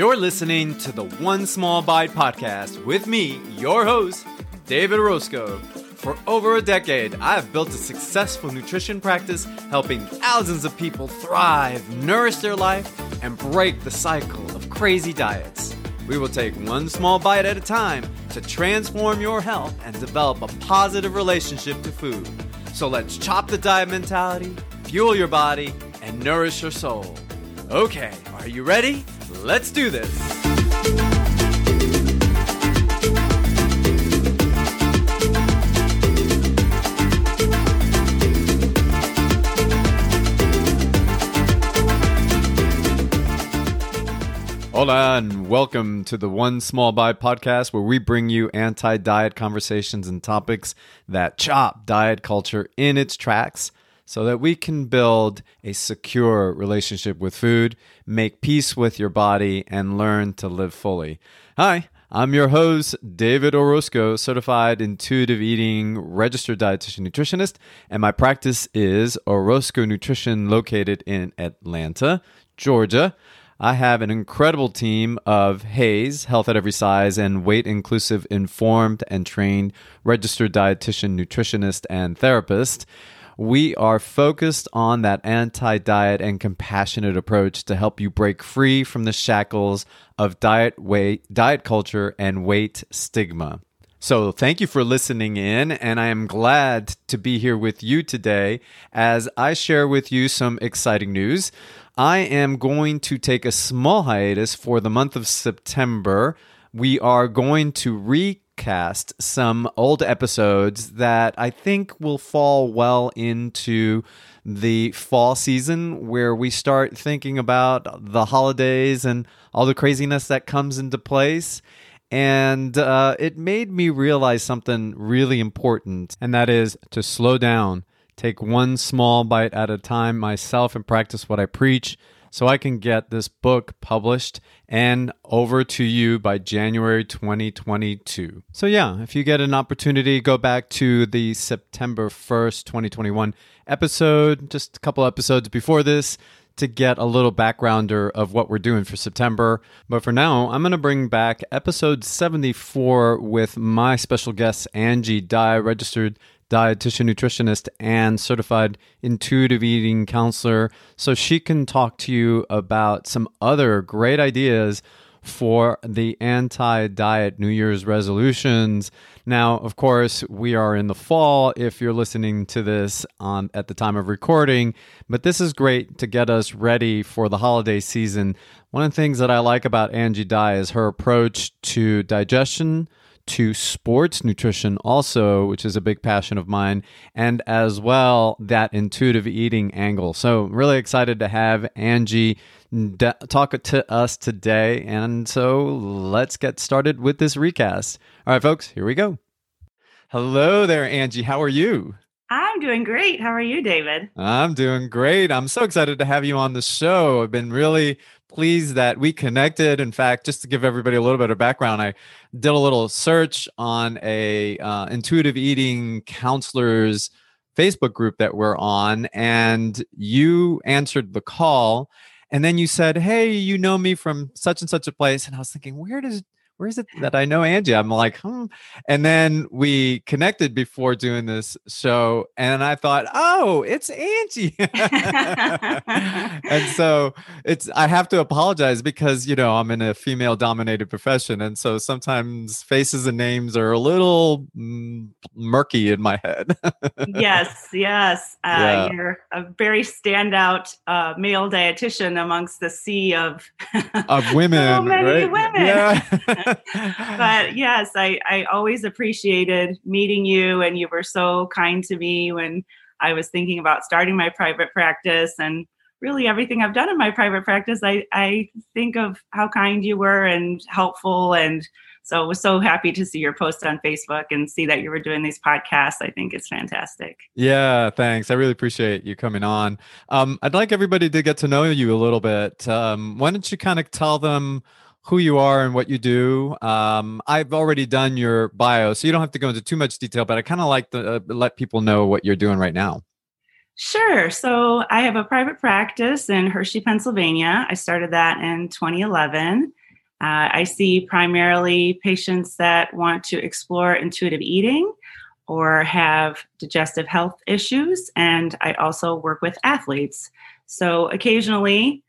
You're listening to the One Small Bite podcast with me, your host, David Orozco. For over a decade, I've built a successful nutrition practice helping thousands of people thrive, nourish their life, and break the cycle of crazy diets. We will take one small bite at a time to transform your health and develop a positive relationship to food. So let's chop the diet mentality, fuel your body, and nourish your soul. Okay, are you ready? Let's do this. Hola, and welcome to the One Small Bite podcast, where we bring you anti diet conversations and topics that chop diet culture in its tracks so that we can build a secure relationship with food, make peace with your body, and learn to live fully. Hi. I'm your host, David Orozco, certified intuitive eating registered dietitian nutritionist, and my practice is Orozco Nutrition located in Atlanta, Georgia. I have an incredible team of HAES, Health at Every Size, and Weight Inclusive Informed and Trained Registered Dietitian, Nutritionist, and Therapist. We are focused on that anti diet and compassionate approach to help you break free from the shackles of diet weight, diet culture and weight stigma. So, thank you for listening in, and I am glad to be here with you today as I share with you some exciting news. I am going to take a small hiatus for the month of September. We are going to re cast some old episodes that I think will fall well into the fall season where we start thinking about the holidays and all the craziness that comes into place. And uh, it made me realize something really important, and that is to slow down, take one small bite at a time myself, and practice what I preach so I can get this book published and over to you by January 2022. So, yeah, if you get an opportunity, go back to the September 1st, 2021 episode, just a couple episodes before this to get a little backgrounder of what we're doing for September. But for now, I'm going to bring back episode 74 with my special guest, Angie Dye, registered dietitian, nutritionist, and certified intuitive eating counselor. So she can talk to you about some other great ideas for the anti diet New Year's resolutions. Now, of course, we are in the fall if you're listening to this on at the time of recording, but this is great to get us ready for the holiday season. One of the things that I like about Angie Dye is her approach to digestion, to sports nutrition also, which is a big passion of mine, and as well that intuitive eating angle. So, really excited to have Angie talk to us today. And so, let's get started with this recast. All right, folks, here we go. Hello there, Angie. How are you? I'm doing great. How are you, David? I'm doing great. I'm so excited to have you on the show. I've been really pleased that we connected. In fact, just to give everybody a little bit of background, I did a little search on a uh, intuitive eating counselors Facebook group that we're on, and you answered the call. And then you said, Hey, you know me from such and such a place. And I was thinking, where does where is it that I know Angie? I'm like, hmm. And then we connected before doing this show, and I thought, oh, it's Angie. and so it's I have to apologize because you know I'm in a female dominated profession, and so sometimes faces and names are a little mm, murky in my head. yes, yes, uh, yeah. you're a very standout uh, male dietitian amongst the sea of of women, so many right? women. Yeah. But yes, I, I always appreciated meeting you, and you were so kind to me when I was thinking about starting my private practice. And really, everything I've done in my private practice, I, I think of how kind you were and helpful. And so I was so happy to see your post on Facebook and see that you were doing these podcasts. I think it's fantastic. Yeah, thanks. I really appreciate you coming on. Um, I'd like everybody to get to know you a little bit. Um, why don't you kind of tell them? Who you are and what you do. Um, I've already done your bio, so you don't have to go into too much detail, but I kind of like to uh, let people know what you're doing right now. Sure. So I have a private practice in Hershey, Pennsylvania. I started that in 2011. Uh, I see primarily patients that want to explore intuitive eating or have digestive health issues, and I also work with athletes. So occasionally,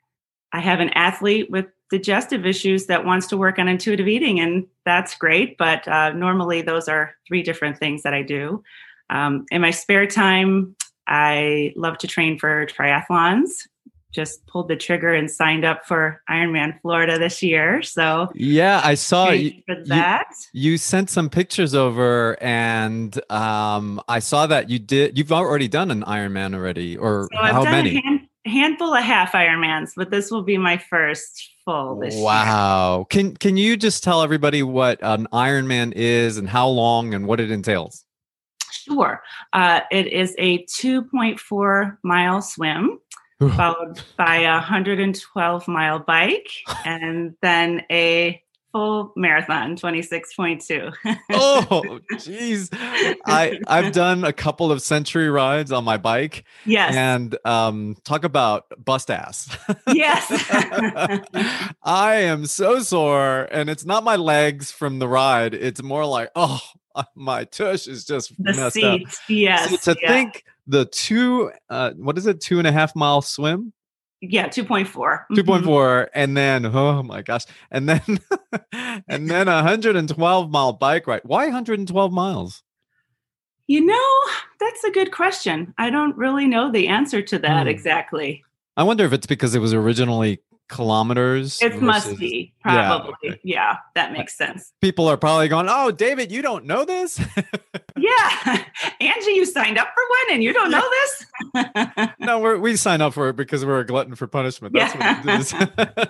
I have an athlete with digestive issues that wants to work on intuitive eating, and that's great. But uh, normally, those are three different things that I do. Um, in my spare time, I love to train for triathlons. Just pulled the trigger and signed up for Ironman Florida this year. So yeah, I saw you, for that. You, you, sent some pictures over, and um, I saw that you did. You've already done an Ironman already, or so how many? Hand, handful of half Ironmans, but this will be my first full this wow. Year. Can Can you just tell everybody what an Ironman is and how long and what it entails? Sure. Uh, it is a 2.4 mile swim, followed by a 112 mile bike, and then a full marathon 26.2 oh jeez. I i've done a couple of century rides on my bike yes. and um talk about bust ass. Yes. I am so sore and it's not my legs from the ride. It's more like oh my tush is just the messed seat. Up. yes so to yeah. think the two uh what is it two and a half mile swim yeah 2.4 2.4 mm-hmm. and then oh my gosh and then and then a 112 mile bike ride. Why 112 miles? You know that's a good question. I don't really know the answer to that Hmm. exactly. I wonder if it's because it was originally kilometers it must versus- be Yeah, probably. okay. yeah, that makes sense. People are probably going oh david you don't know this? Yeah angie you signed up for one and you don't know this no we're, we sign up for it because we're a glutton for punishment. That's what it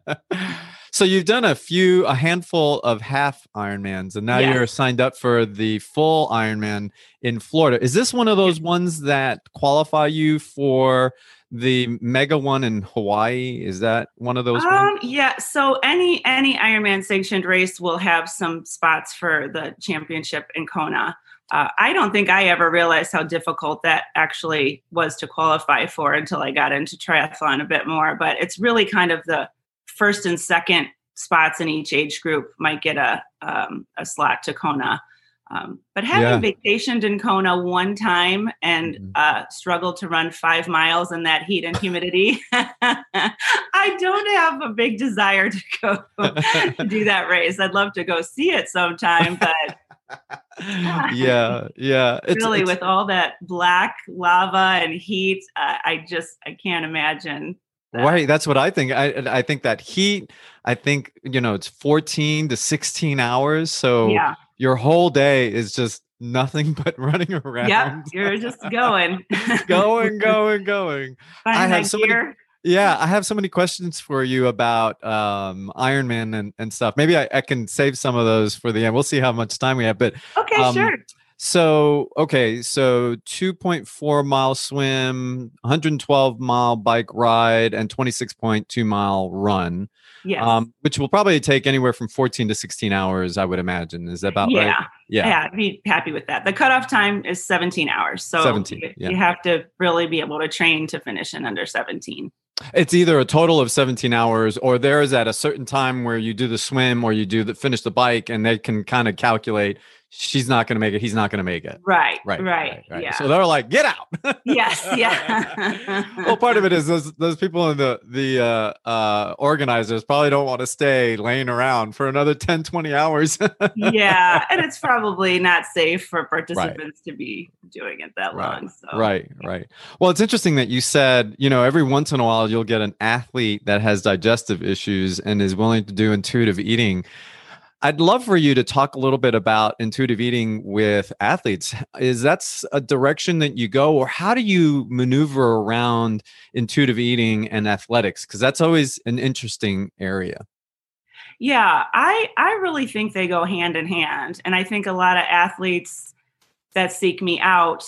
is. So you've done a few a handful of half ironmans and now Yes. you're signed up for the full ironman in florida. Is this one of those ones that qualify you for the mega one in hawaii? Is that one of those um, ones? yeah so any any ironman sanctioned race will have some spots for the championship in kona uh, i don't think i ever realized how difficult that actually was to qualify for until i got into triathlon a bit more but it's really kind of the first and second spots in each age group might get a um, a slot to kona um, but having vacationed in Kona one time and Mhm. uh, struggled to run five miles in that heat and humidity, I don't have a big desire to go do that race. I'd love to go see it sometime, but yeah yeah It's- really, it's- with all that black lava and heat, uh, I just I can't imagine. that. Right, that's what I think. I I think that heat. I think you know it's fourteen to sixteen hours, so Yeah. your whole day is just nothing but running around. Yeah, You're just going, going, going, going. Find I have so many- gear. Yeah, I have so many questions for you about um, Ironman and, and stuff. Maybe I, I can save some of those for the end. We'll see how much time we have. But Okay, um, sure. so okay, so 2.4 mile swim, 112 mile bike ride, and 26.2 mile run. Yes. Um, which will probably take anywhere from 14 to 16 hours, I would imagine. Is that about yeah. right? Yeah. yeah, I'd be happy with that. The cutoff time is 17 hours. So 17, you, yeah. you have to really be able to train to finish in under 17. It's either a total of 17 hours or there is at a certain time where you do the swim or you do the finish the bike and they can kind of calculate she's not going to make it, he's not going to make it. Right. Right, Right. right. Yeah. So they're like, get out. yes. Yeah. well, part of it is those those people in the the uh, uh, organizers probably don't want to stay laying around for another 10, 20 hours. yeah. And it's probably not safe for participants to be doing it that Right, long. So Right, right. Well, it's interesting that you said, you know, every once in a while you'll get an athlete that has digestive issues and is willing to do intuitive eating. I'd love for you to talk a little bit about intuitive eating with athletes. Is that's a direction that you go, or how do you maneuver around intuitive eating and athletics? Because that's always an interesting area. Yeah, I I really think they go hand in hand, and I think a lot of athletes that seek me out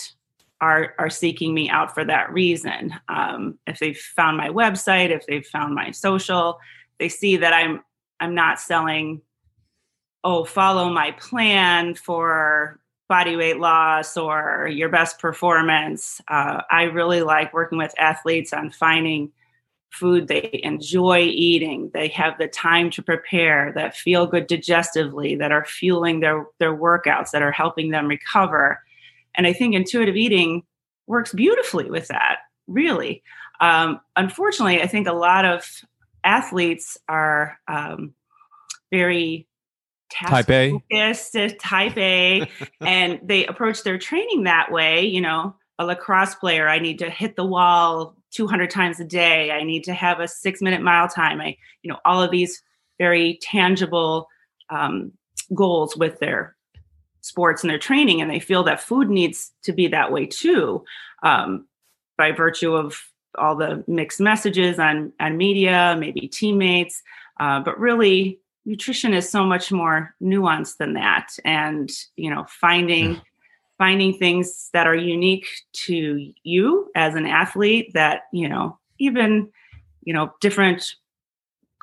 are are seeking me out for that reason. Um, if they've found my website, if they've found my social, they see that I'm I'm not selling. Oh, follow my plan for body weight loss or your best performance. Uh, I really like working with athletes on finding food they enjoy eating, they have the time to prepare, that feel good digestively, that are fueling their, their workouts, that are helping them recover. And I think intuitive eating works beautifully with that, really. Um, unfortunately, I think a lot of athletes are um, very type A focused, type A, and they approach their training that way. You know, a lacrosse player, I need to hit the wall 200 times a day. I need to have a six minute mile time. I, you know, all of these very tangible um, goals with their sports and their training, and they feel that food needs to be that way too, um, by virtue of all the mixed messages on on media, maybe teammates. Uh, but really, nutrition is so much more nuanced than that, and you know, finding. Yeah finding things that are unique to you as an athlete that you know even you know different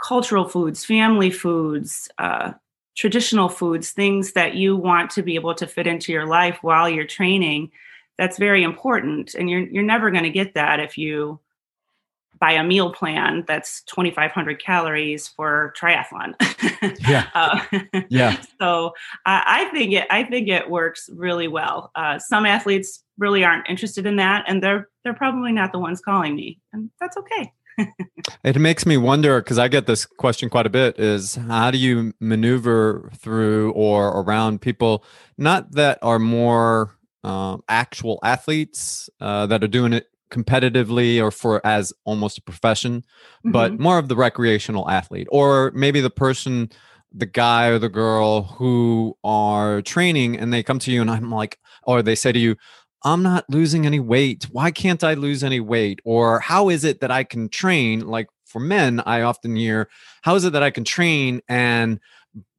cultural foods family foods uh, traditional foods things that you want to be able to fit into your life while you're training that's very important and you're you're never going to get that if you buy a meal plan that's 2500 calories for triathlon. Yeah. Uh, yeah. so I, I think it i think it works really well. Uh, some athletes really aren't interested in that and they're they're probably not the ones calling me and that's okay. It makes me wonder because i get this question quite a bit is how do you maneuver through or around people not that are more um, actual athletes uh, that are doing it competitively or for as almost a profession, mm-hmm. but more of the recreational athlete, or maybe the person, the guy or the girl who are training and they come to you and I'm like, or they say to you, I'm not losing any weight. Why can't I lose any weight? Or how is it that I can train? Like for men, I often hear, how is it that I can train and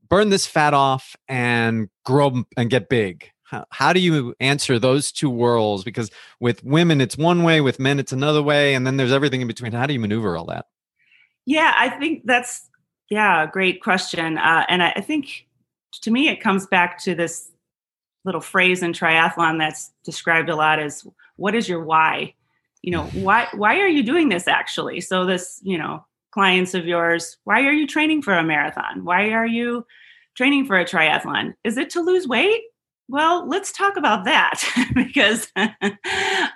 burn this fat off and grow and get big? How, how do you answer those two worlds? Because with women it's one way with men it's another way and then there's everything in between. How do you maneuver all that? Yeah i think that's yeah great question uh, and I, I think to me it comes back to this little phrase in triathlon that's described a lot as what is your why? You know why why are you doing this actually? So this you know clients of yours why are you training for a marathon? Why are you training for a triathlon? Is it to lose weight well, let's talk about that because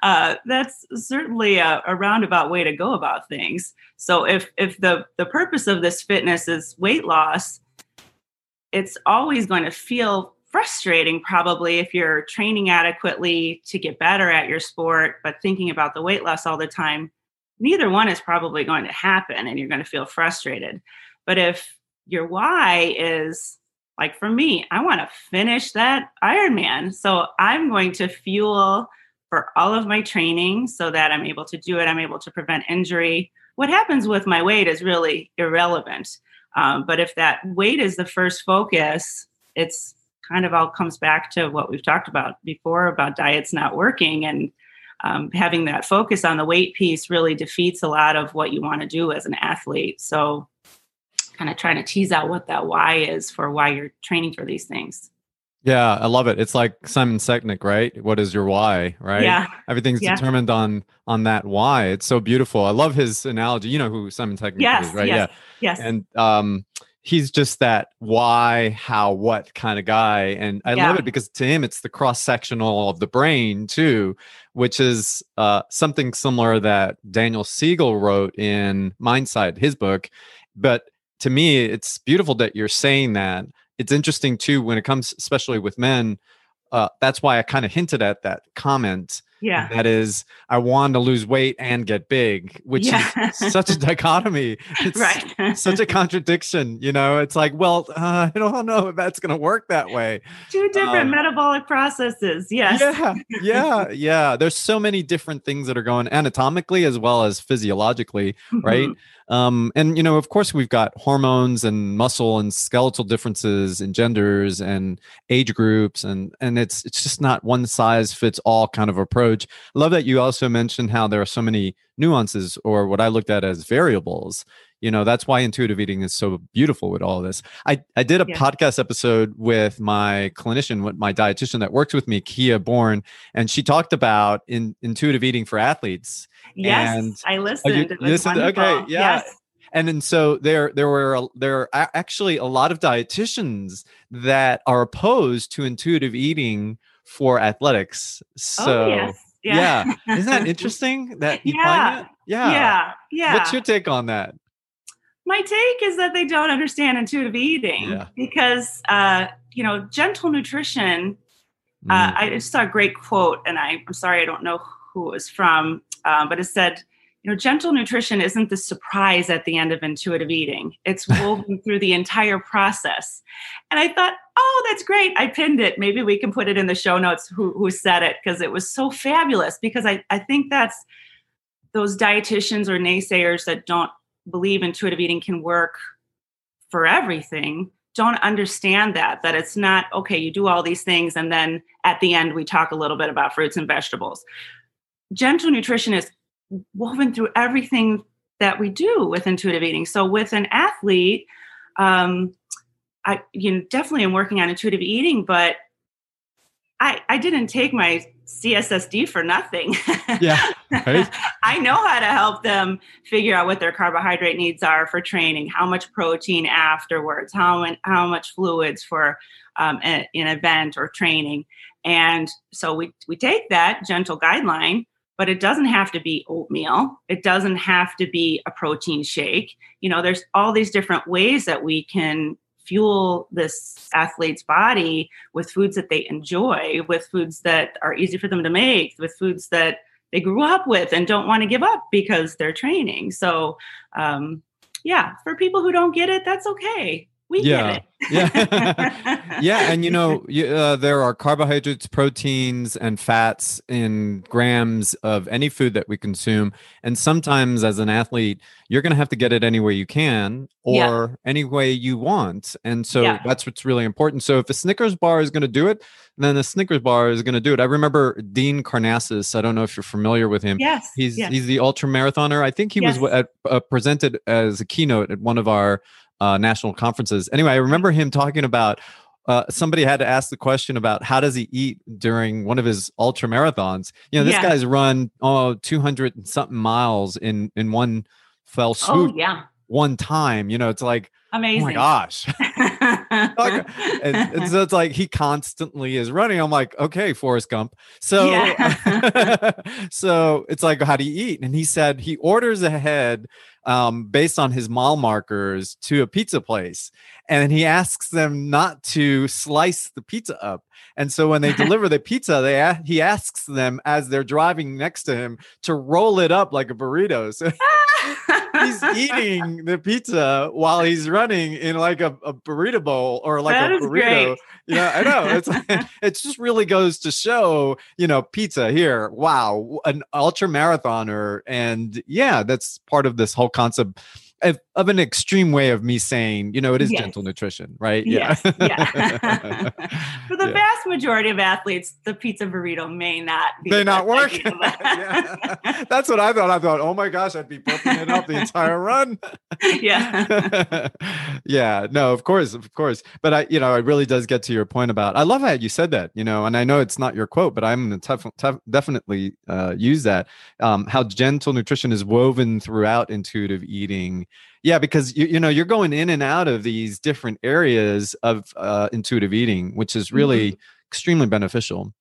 uh, that's certainly a, a, roundabout way to go about things. So, if if the the purpose of this fitness is weight loss, it's always going to feel frustrating, probably if you're training adequately to get better at your sport, but thinking about the weight loss all the time. Neither one is probably going to happen, and you're going to feel frustrated. But if your why is like for me, I want to finish that Ironman. So I'm going to fuel for all of my training so that I'm able to do it. I'm able to prevent injury. What happens with my weight is really irrelevant. Um, but if that weight is the first focus, it's kind of all comes back to what we've talked about before about diets not working and um, having that focus on the weight piece really defeats a lot of what you want to do as an athlete. So kind of trying to tease out what that why is for why you're training for these things. Yeah, I love it. It's like Simon Sinek, right? What is your why, right? Yeah. Everything's yeah. determined on on that why. It's so beautiful. I love his analogy. You know who Simon Sinek yes, is, right? Yes, yeah. Yes. And um he's just that why, how, what kind of guy. And I yeah. love it because to him it's the cross sectional of the brain too, which is uh something similar that Daniel Siegel wrote in Mindsight, his book. But to me, it's beautiful that you're saying that. It's interesting too when it comes, especially with men. Uh, that's why I kind of hinted at that comment. Yeah. That is, I want to lose weight and get big, which yeah. is such a dichotomy. It's right. such a contradiction. You know, it's like, well, uh, I don't know if that's going to work that way. Two different um, metabolic processes. Yes. Yeah. Yeah. Yeah. There's so many different things that are going anatomically as well as physiologically, mm-hmm. right? Um, and you know, of course, we've got hormones and muscle and skeletal differences in genders and age groups, and and it's it's just not one size fits all kind of approach. I love that you also mentioned how there are so many nuances, or what I looked at as variables. You know, that's why intuitive eating is so beautiful with all this. I, I did a yeah. podcast episode with my clinician, with my dietitian that works with me, Kia Bourne, and she talked about in, intuitive eating for athletes. Yes, and, I listened. Oh, you, listened? Okay, yeah. Yes and then so there there were there are actually a lot of dietitians that are opposed to intuitive eating for athletics so oh, yes. yeah. yeah. isn't that interesting that you yeah. find it yeah yeah yeah what's your take on that my take is that they don't understand intuitive eating yeah. because uh, you know gentle nutrition uh, mm. i just saw a great quote and I, i'm sorry i don't know who it was from uh, but it said you know, gentle nutrition isn't the surprise at the end of intuitive eating. It's woven through the entire process. And I thought, oh, that's great. I pinned it. Maybe we can put it in the show notes who, who said it because it was so fabulous. Because I, I think that's those dietitians or naysayers that don't believe intuitive eating can work for everything don't understand that that it's not okay you do all these things and then at the end we talk a little bit about fruits and vegetables gentle nutrition is woven through everything that we do with intuitive eating. So with an athlete, um, I you know definitely am working on intuitive eating, but I I didn't take my CSSD for nothing. Yeah. Right? I know how to help them figure out what their carbohydrate needs are for training, how much protein afterwards, how, how much fluids for um, an event or training. And so we, we take that gentle guideline but it doesn't have to be oatmeal. It doesn't have to be a protein shake. You know, there's all these different ways that we can fuel this athlete's body with foods that they enjoy, with foods that are easy for them to make, with foods that they grew up with and don't want to give up because they're training. So, um, yeah, for people who don't get it, that's okay we yeah. yeah. yeah. And you know, uh, there are carbohydrates, proteins, and fats in grams of any food that we consume. And sometimes as an athlete, you're going to have to get it any way you can or yeah. any way you want. And so yeah. that's what's really important. So if a Snickers bar is going to do it, then a Snickers bar is going to do it. I remember Dean Karnazes. I don't know if you're familiar with him. Yes. He's yes. he's the ultra marathoner. I think he yes. was at, uh, presented as a keynote at one of our uh, national conferences. Anyway, I remember him talking about uh, somebody had to ask the question about how does he eat during one of his ultra marathons. You know, this yeah. guy's run oh 200 something miles in in one fell oh, swoop. Oh, yeah. One time, you know, it's like amazing. Oh my gosh! and, and, so it's like he constantly is running. I'm like, okay, Forrest Gump. So, yeah. so it's like, how do you eat? And he said he orders ahead um, based on his mile markers to a pizza place. And he asks them not to slice the pizza up. And so when they deliver the pizza, they a- he asks them as they're driving next to him to roll it up like a burrito. So he's eating the pizza while he's running in like a, a burrito bowl or like that a burrito. You I know it's it just really goes to show, you know, pizza here. Wow, an ultra marathoner, and yeah, that's part of this whole concept of, of an extreme way of me saying, you know, it is yes. gentle nutrition, right? Yes. Yeah. yeah. For the yeah. vast majority of athletes, the pizza burrito may not be may not work. yeah. That's what I thought. I thought, oh my gosh, I'd be pumping it up the entire run. yeah. yeah. No, of course, of course. But I, you know, it really does get to your point about. I love how you said that. You know, and I know it's not your quote, but I'm gonna definitely uh, use that. Um, how gentle nutrition is woven throughout intuitive eating yeah because you, you know you're going in and out of these different areas of uh, intuitive eating which is really mm-hmm. extremely beneficial.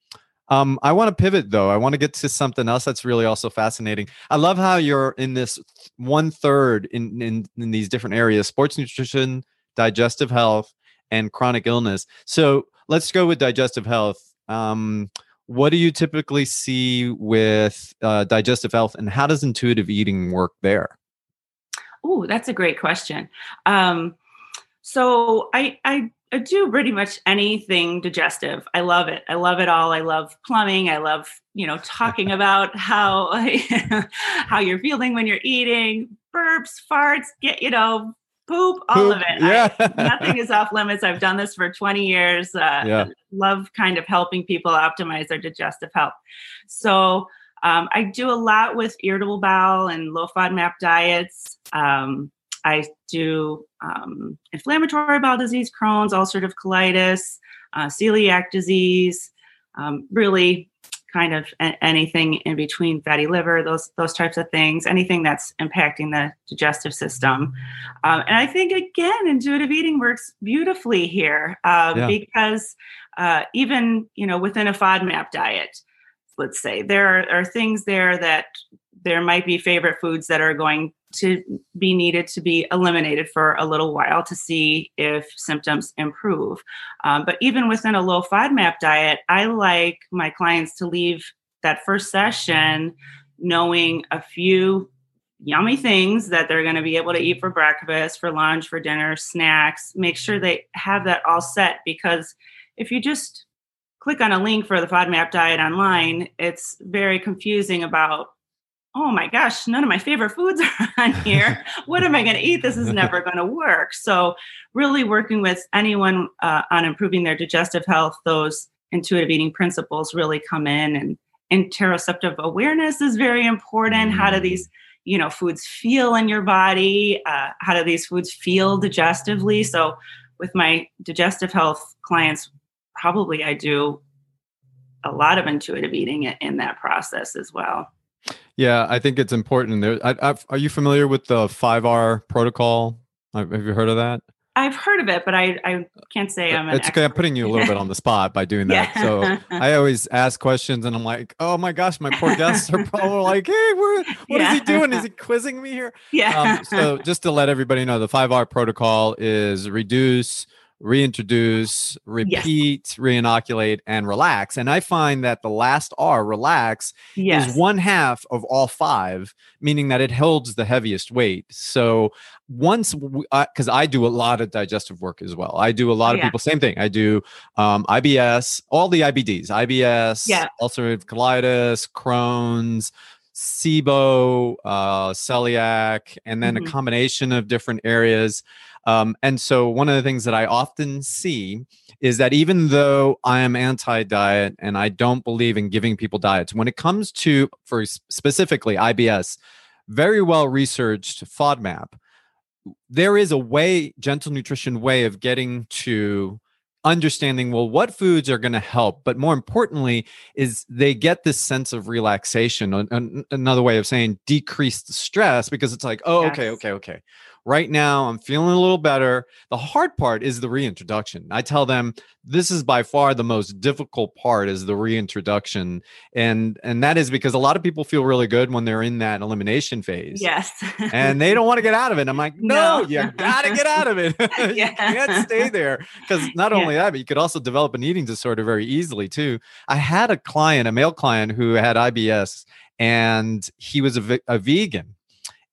Um, i want to pivot though. I want to get to something else that's really also fascinating. I love how you're in this one third in, in in these different areas sports nutrition digestive health and chronic illness. So let's go with digestive health. Um, what do you typically see with uh, digestive health and how does intuitive eating work there Oh, that's a great question. Um, so I, I I do pretty much anything digestive. I love it. I love it all. I love plumbing. I love, you know, talking about how how you're feeling when you're eating, burps, farts, get, you know, poop, all Poop, of it. yeah. I, nothing is off limits. I've done this for 20 years. Uh, Yeah. Love kind of helping people optimize their digestive health. So um, I do a lot with irritable bowel and low FODMAP diets. Um, I do um, inflammatory bowel disease, Crohn's, ulcerative colitis, uh, celiac disease, um, really kind of a- anything in between fatty liver, those those types of things, anything that's impacting the digestive system. Um, and I think again, intuitive eating works beautifully here um, Yeah. because uh, even you know within a FODMAP diet, let's say there are, are things there that there might be favorite foods that are going to be needed to be eliminated for a little while to see if symptoms improve. Um, but even within a low FODMAP diet, I like my clients to leave that first session knowing a few yummy things that they're going to be able to eat for breakfast, for lunch, for dinner, snacks. Make sure they have that all set because if you just click on a link for the FODMAP diet online, it's very confusing about, oh my gosh, none of my favorite foods are on here. what am I going to eat? This is never going to work. So, really working with anyone uh, on improving their digestive health, those intuitive eating principles really come in and interoceptive awareness is very important. How do these you know foods feel in your body uh, how do these foods feel digestively so with my digestive health clients probably i do a lot of intuitive eating in- that process as well Yeah, I think it's important. There, I, I've, are you familiar with the five R protocol? Have have you heard of that? i've heard of it but i, I can't say i'm an it's okay. I'm putting you a little bit on the spot by doing that. So I always ask questions, and I'm like, "Oh my gosh, my poor guests are probably like, hey, where, what is he Yeah. doing? Is he quizzing me here?" yeah Um, so just to let everybody know, the five R protocol is reduce, reintroduce, repeat, reinoculate, and relax. And I find that the last R, relax, yes is one half of all five, meaning that it holds the heaviest weight. So once, because I do a lot of digestive work as well. I do a lot of yeah. people, same thing. I do um, IBS, all the IBDs, IBS, Yeah. ulcerative colitis, Crohn's, SIBO, uh, celiac, and then Mhm. a combination of different areas. Um, and so, one of the things that I often see is that even though I am anti diet and I don't believe in giving people diets, when it comes to, for specifically IBS, very well researched FODMAP, there is a way, gentle nutrition way of getting to understanding well what foods are going to help but more importantly is they get this sense of relaxation An- an- another way of saying decrease the stress because it's like oh okay okay okay right now i'm feeling a little better the hard part is the reintroduction i tell them this is by far the most difficult part is the reintroduction and and that is because a lot of people feel really good when they're in that elimination phase yes and they don't want to get out of it. I'm like, no, No. you gotta get out of it. you Yeah. can't stay there because not Yeah. only that, but you could also develop an eating disorder very easily too. I had a client, a male client, who had IBS, and he was a, a vegan,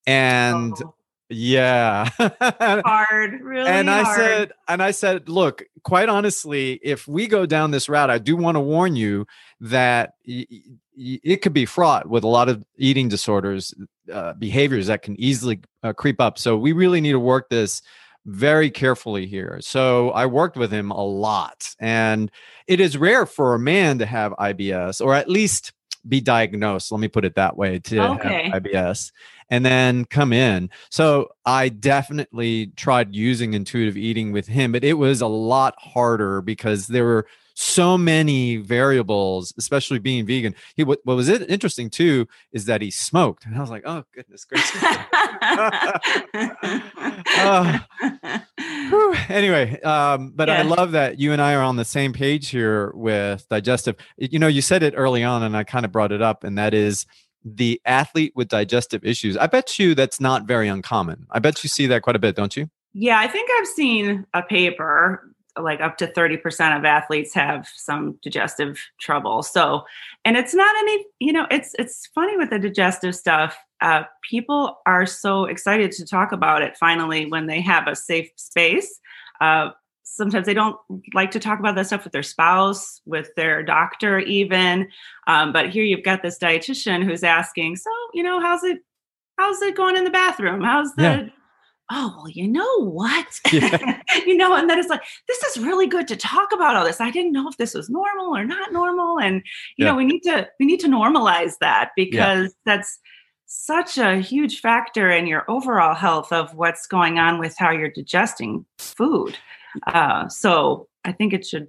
and Oh, yeah. hard really and I hard. said, and I said, look, quite honestly, if we go down this route, I do want to warn you that y- y- it could be fraught with a lot of eating disorders, uh, behaviors that can easily uh, creep up. So we really need to work this very carefully here. So I worked with him a lot, and it is rare for a man to have IBS, or at least be diagnosed. Let me put it that way to Okay. have IBS and then come in. So I definitely tried using intuitive eating with him, but it was a lot harder because there were so many variables, especially being vegan. He what, what was it interesting too is that he smoked, and I was like, oh goodness gracious. Whew. Anyway, um, but I love that you and I are on the same page here with digestive. You know, you said it early on, and I kind of brought it up, and that is the athlete with digestive issues. I bet you that's not very uncommon. I bet you see that quite a bit, don't you? Yeah, I think I've seen a paper like up to 30% of athletes have some digestive trouble. So, and it's not any, you know, it's it's funny with the digestive stuff. Uh, people are so excited to talk about it finally when they have a safe space. Uh, sometimes they don't like to talk about that stuff with their spouse, with their doctor, even. Um, but here you've got this dietitian who's asking, so you know, how's it? How's it going in the bathroom? How's the Yeah. oh well you know what yeah. you know and then it's like this is really good to talk about all this i didn't know if this was normal or not normal and you yeah. know we need to we need to normalize that because that's such a huge factor in your overall health of what's going on with how you're digesting food uh, so i think it should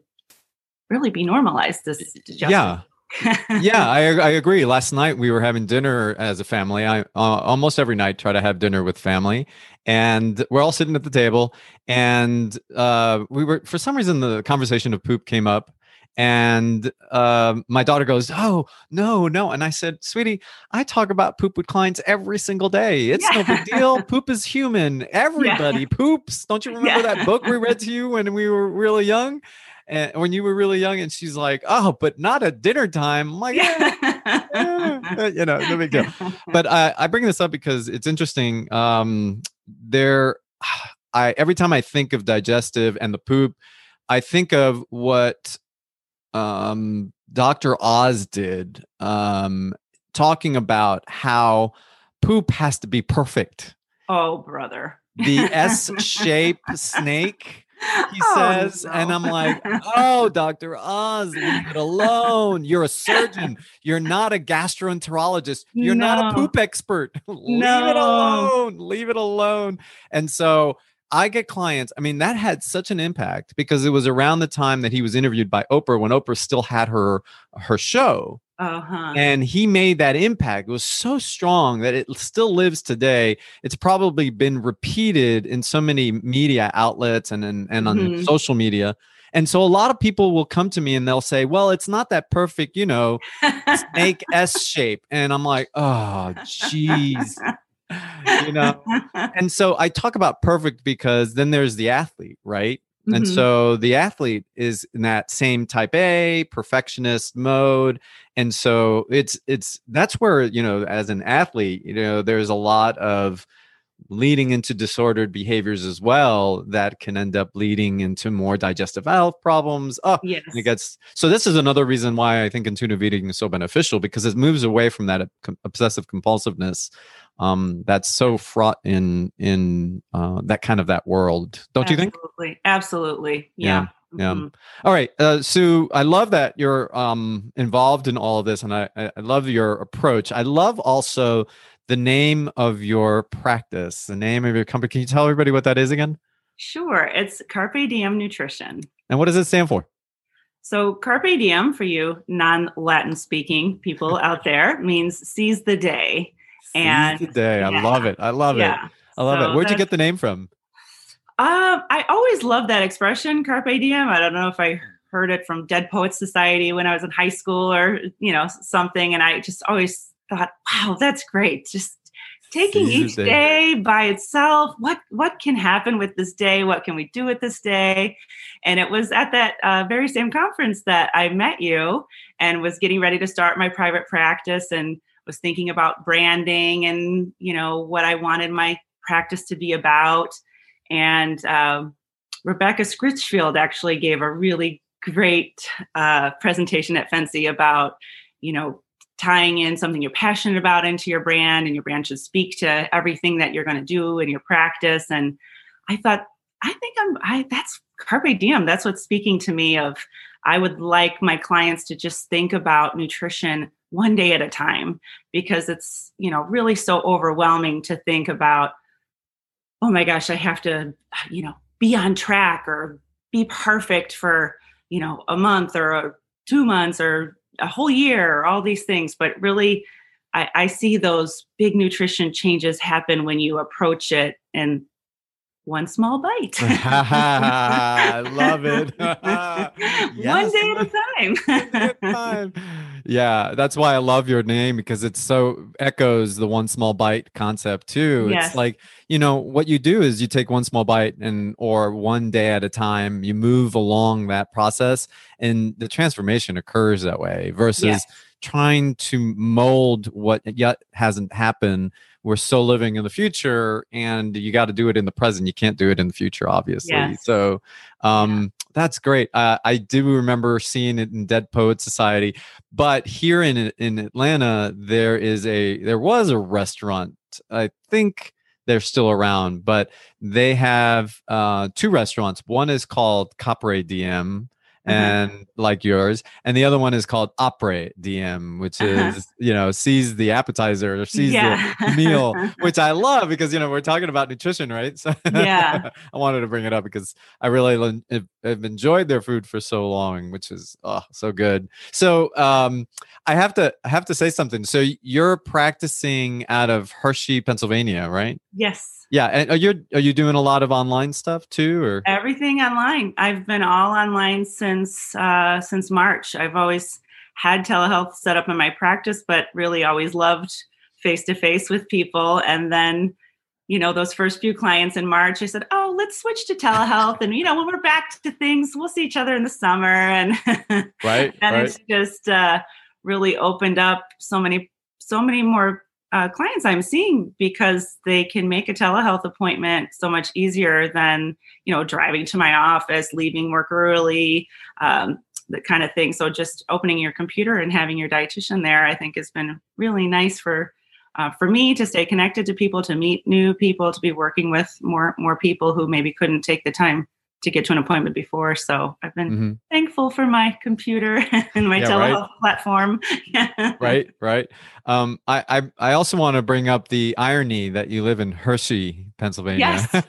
really be normalized this yeah yeah, I, I agree. Last night we were having dinner as a family. I uh, almost every night try to have dinner with family, and we're all sitting at the table. And uh, we were, for some reason, the conversation of poop came up, and uh, my daughter goes, "Oh no, no!" And I said, "Sweetie, I talk about poop with clients every single day. It's yeah. no big deal. poop is human. Everybody yeah. poops. Don't you remember yeah. that book we read to you when we were really young?" and when you were really young and she's like oh but not at dinner time i'm like yeah. you know no big deal but I, I bring this up because it's interesting um there i every time i think of digestive and the poop i think of what um dr oz did um talking about how poop has to be perfect oh brother the s shape snake he oh, says, no. and I'm like, oh, Dr. Oz, leave it alone. You're a surgeon. You're not a gastroenterologist. You're no. not a poop expert. leave no. it alone. Leave it alone. And so I get clients. I mean, that had such an impact because it was around the time that he was interviewed by Oprah when Oprah still had her her show. Uh-huh. And he made that impact. It was so strong that it still lives today. It's probably been repeated in so many media outlets and and, and mm-hmm. on social media. And so a lot of people will come to me and they'll say, "Well, it's not that perfect, you know, snake S shape." And I'm like, "Oh, jeez." you know. And so I talk about perfect because then there's the athlete, right? Mm-hmm. And so the athlete is in that same type A perfectionist mode. And so it's it's that's where, you know, as an athlete, you know, there's a lot of leading into disordered behaviors as well that can end up leading into more digestive health problems. Oh, yes. it gets so. This is another reason why I think intuitive eating is so beneficial because it moves away from that obsessive compulsiveness um, that's so fraught in in uh, that kind of that world, don't absolutely. you think? Absolutely, absolutely, yeah. yeah. Mm-hmm. All right, uh, Sue. I love that you're um, involved in all of this, and I, I love your approach. I love also the name of your practice, the name of your company. Can you tell everybody what that is again? Sure. It's Carpe Diem Nutrition. And what does it stand for? So, Carpe Diem, for you non Latin speaking people out there, means seize the day and the day. Yeah. I love it. I love yeah. it. I love so it. Where'd you get the name from? Um, I always love that expression, carpe diem. I don't know if I heard it from Dead Poets Society when I was in high school or you know something, and I just always thought, wow, that's great. Just taking each day. day by itself. What what can happen with this day? What can we do with this day? And it was at that uh, very same conference that I met you and was getting ready to start my private practice and was thinking about branding and you know what I wanted my practice to be about. And um, Rebecca Scritchfield actually gave a really great uh, presentation at FNCE about you know tying in something you're passionate about into your brand, and your brand should speak to everything that you're going to do in your practice. And I thought, I think I'm. I that's carpe diem. That's what's speaking to me. Of I would like my clients to just think about nutrition one day at a time because it's you know really so overwhelming to think about oh my gosh i have to you know be on track or be perfect for you know a month or two months or a whole year or all these things but really I, I see those big nutrition changes happen when you approach it and one small bite. I love it. one day at a time. Yeah, that's why I love your name because it so echoes the one small bite concept too. Yes. It's like, you know, what you do is you take one small bite and or one day at a time, you move along that process and the transformation occurs that way versus. Trying to mold what yet hasn't happened we're still living in the future and you got to do it in the present you can't do it in the future obviously yes. so um, yeah. that's great uh, i do remember seeing it in dead poet society but here in in atlanta there is a there was a restaurant i think they're still around, but they have uh, two restaurants. One is called Carpe Diem, Uh-huh. and like yours, and the other one is called Apres Diem, which is Uh-huh. you know sees the appetizer or sees Yeah. the meal, which I love because you know we're talking about nutrition, right? So Yeah. I wanted to bring it up because I really have- have enjoyed their food for so long, which is oh so good. So um, I have to I have to say something. So you're practicing out of Hershey, Pennsylvania, right? yes. Yeah, and are you are you doing a lot of online stuff too, or everything online i've been all online since uh, since march i've always had telehealth set up in my practice but really always loved face to face with people and then you know those first few clients in march i said oh let's switch to telehealth and you know when we're back to things we'll see each other in the summer and right? and right. it's just uh, really opened up so many so many more uh, clients i'm seeing because they can make a telehealth appointment so much easier than you know driving to my office leaving work early um, that kind of thing. So just opening your computer and having your dietitian there i think has been really nice for uh, for me to stay connected to people to meet new people to be working with more more people who maybe couldn't take the time to get to an appointment before so i've been Mhm. thankful for my computer and my Yeah, telehealth right. platform. right right um I, I i also want to bring up the irony that you live in hershey pennsylvania Yes.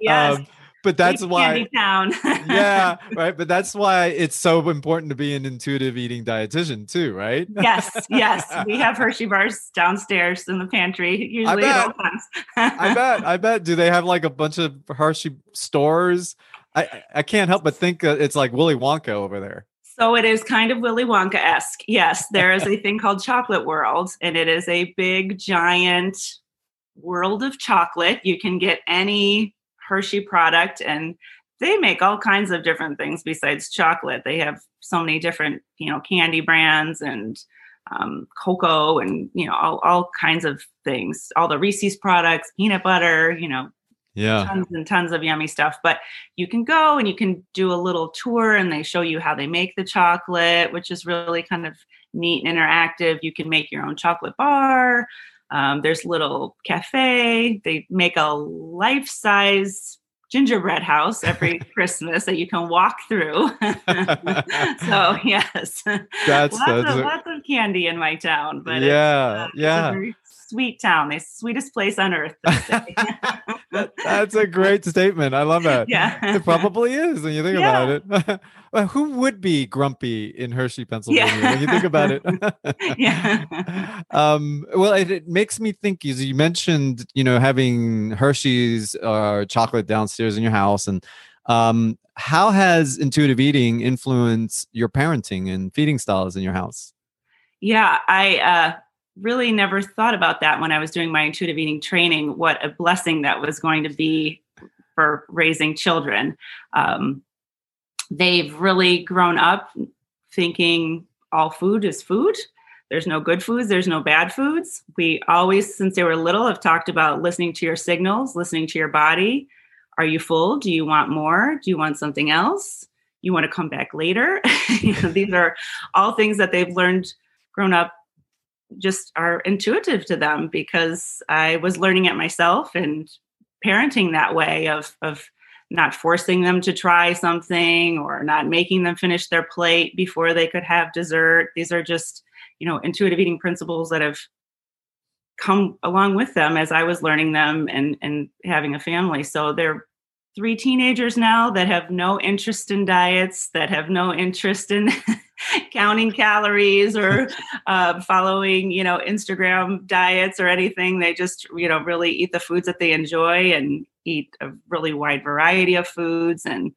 Yes. Um, but that's why yeah right but that's why it's so important to be an intuitive eating dietitian too right yes, yes. We have Hershey bars downstairs in the pantry, usually at all times. i bet i bet do they have like a bunch of hershey stores i I- i can't help but think it's like willy wonka over there So it is kind of Willy Wonka esque. Yes, there is a thing called Chocolate World, and it is a big, giant world of chocolate. You can get any Hershey product, and they make all kinds of different things besides chocolate. They have so many different, you know, candy brands and um, cocoa, and you know, all, all kinds of things. All the Reese's products, peanut butter, you know, yeah tons and tons of yummy stuff. But you can go and you can do a little tour and they show you how they make the chocolate, which is really kind of neat and interactive. You can make your own chocolate bar. Um, there's little cafe. They make a life size gingerbread house every Christmas that you can walk through. so yes, That's- lots, that's of, a- lots of candy in my town. But yeah it's, uh, it's a yeah very sweet town. The sweetest place on earth. That- that's a great statement. I love that. Yeah. It probably is when you think about it. well, who would be grumpy in Hershey, Pennsylvania when you think about it? Yeah. um, well, it, it makes me think you mentioned, you know, having Hershey's uh, chocolate downstairs in your house and um, how has intuitive eating influenced your parenting and feeding styles in your house? Yeah, I uh, really never thought about that when I was doing my intuitive eating training. What a blessing that was going to be for raising children. Um, they've really grown up thinking all food is food. There's no good foods, there's no bad foods. We always, since they were little, have talked about listening to your signals, listening to your body. Are you full? Do you want more? Do you want something else? You want to come back later? You know, these are all things that they've learned grown up just are intuitive to them because I was learning it myself and parenting that way of of not forcing them to try something or not making them finish their plate before they could have dessert. These are just, you know, intuitive eating principles that have come along with them as I was learning them and and having a family. So they're three teenagers now that have no interest in diets, that have no interest in counting calories or uh, following, you know, Instagram diets or anything. They just, you know, really eat the foods that they enjoy and eat a really wide variety of foods. And,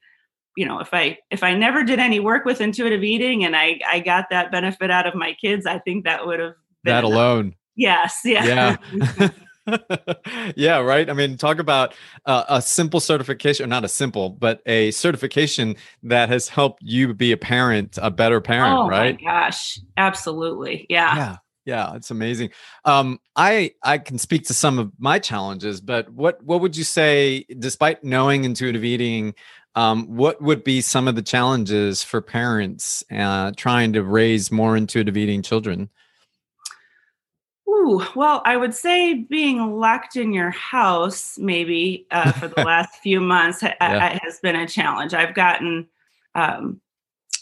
you know, if I if I never did any work with intuitive eating and I I got that benefit out of my kids, I think that would have been That enough. alone. Yes, yeah. yeah yeah right? I mean talk about uh, a simple certification or not a simple but a certification that has helped you be a parent a better parent oh right? my gosh, absolutely. Yeah. yeah. Yeah it's amazing. Um i i can speak to some of my challenges but what what would you say despite knowing intuitive eating um, what would be some of the challenges for parents uh, trying to raise more intuitive eating children Ooh, well, I would say being locked in your house maybe uh, for the last few months ha- yeah. has been a challenge. I've gotten, um,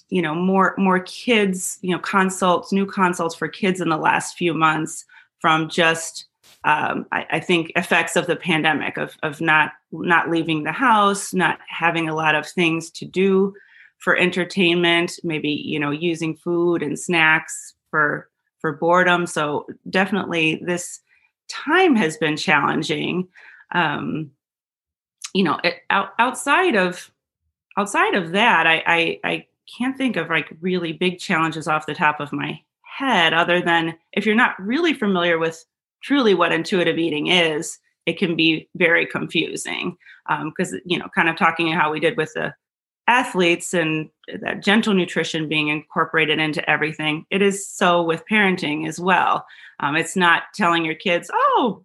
you know, more more kids, you know, consults, new consults for kids in the last few months from just, um, I, I think, effects of the pandemic of of not not leaving the house, not having a lot of things to do for entertainment, maybe you know, using food and snacks for for boredom. So definitely this time has been challenging. Um, you know, it, out, outside of outside of that, I, I I can't think of like really big challenges off the top of my head, other than if you're not really familiar with truly what intuitive eating is, it can be very confusing because um, you know, kind of talking how we did with the athletes and that gentle nutrition being incorporated into everything. It is so with parenting as well. Um, it's not telling your kids, oh,